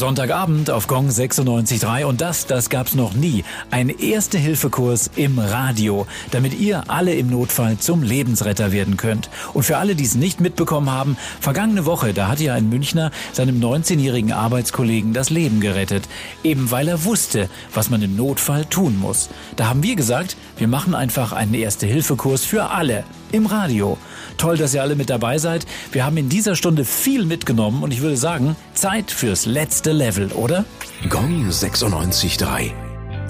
Sonntagabend auf Gong 96.3 und das, das gab's noch nie. Ein Erste-Hilfe-Kurs im Radio, damit ihr alle im Notfall zum Lebensretter werden könnt. Und für alle, die es nicht mitbekommen haben, vergangene Woche, da hat ja ein Münchner seinem 19-jährigen Arbeitskollegen das Leben gerettet. Eben weil er wusste, was man im Notfall tun muss. Da haben wir gesagt, wir machen einfach einen Erste-Hilfe-Kurs für alle im Radio. Toll, dass ihr alle mit dabei seid. Wir haben in dieser Stunde viel mitgenommen und ich würde sagen, Zeit fürs letzte Level, oder? Gong 96.3.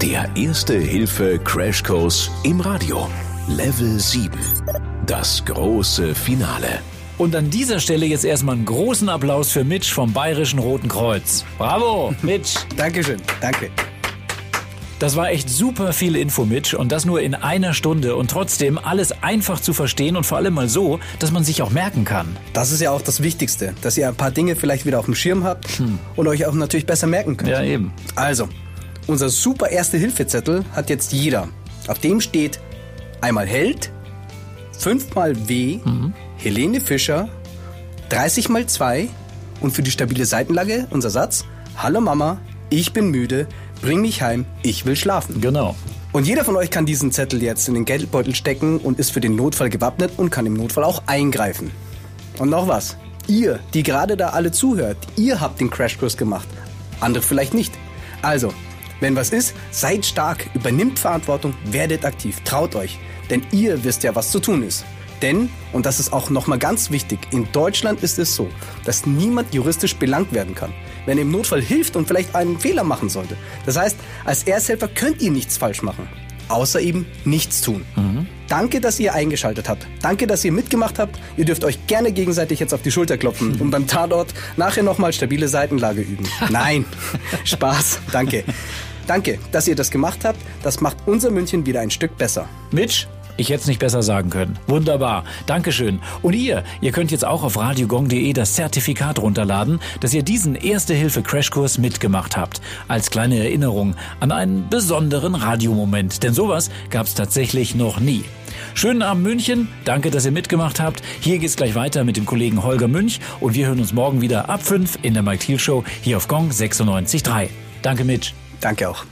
Der erste Hilfe Crashkurs im Radio. Level 7. Das große Finale. Und an dieser Stelle jetzt erstmal einen großen Applaus für Mitch vom Bayerischen Roten Kreuz. Bravo, Mitch. Dankeschön, danke. Das war echt super viel Info, Mitch, und das nur in einer Stunde und trotzdem alles einfach zu verstehen und vor allem mal so, dass man sich auch merken kann. Das ist ja auch das Wichtigste, dass ihr ein paar Dinge vielleicht wieder auf dem Schirm habt hm. und euch auch natürlich besser merken könnt. Ja, eben. Also, unser super Erste-Hilfe-Zettel hat jetzt jeder. Auf dem steht einmal Held, fünfmal W, mhm. Helene Fischer, 30 mal 2 und für die stabile Seitenlage unser Satz, Hallo Mama, ich bin müde, Bring mich heim, ich will schlafen. Genau. Und jeder von euch kann diesen Zettel jetzt in den Geldbeutel stecken und ist für den Notfall gewappnet und kann im Notfall auch eingreifen. Und noch was. Ihr, die gerade da alle zuhört, ihr habt den Crashkurs gemacht. Andere vielleicht nicht. Also, wenn was ist, seid stark, übernimmt Verantwortung, werdet aktiv, traut euch. Denn ihr wisst ja, was zu tun ist. Denn, und das ist auch nochmal ganz wichtig, in Deutschland ist es so, dass niemand juristisch belangt werden kann wenn er im Notfall hilft und vielleicht einen Fehler machen sollte. Das heißt, als Ersthelfer könnt ihr nichts falsch machen, außer eben nichts tun. Mhm. Danke, dass ihr eingeschaltet habt. Danke, dass ihr mitgemacht habt. Ihr dürft euch gerne gegenseitig jetzt auf die Schulter klopfen und beim Tatort nachher nochmal stabile Seitenlage üben. Nein, Spaß. Danke. Danke, dass ihr das gemacht habt. Das macht unser München wieder ein Stück besser. Mitch, ich hätte es nicht besser sagen können. Wunderbar. Dankeschön. Und ihr, ihr könnt jetzt auch auf radiogong.de das Zertifikat runterladen, dass ihr diesen Erste-Hilfe-Crashkurs mitgemacht habt. Als kleine Erinnerung an einen besonderen Radiomoment. Denn sowas gab es tatsächlich noch nie. Schönen Abend München. Danke, dass ihr mitgemacht habt. Hier geht's gleich weiter mit dem Kollegen Holger Münch und wir hören uns morgen wieder ab 5 in der Mike Thiel Show hier auf Gong 96.3. Danke, Mitch. Danke auch.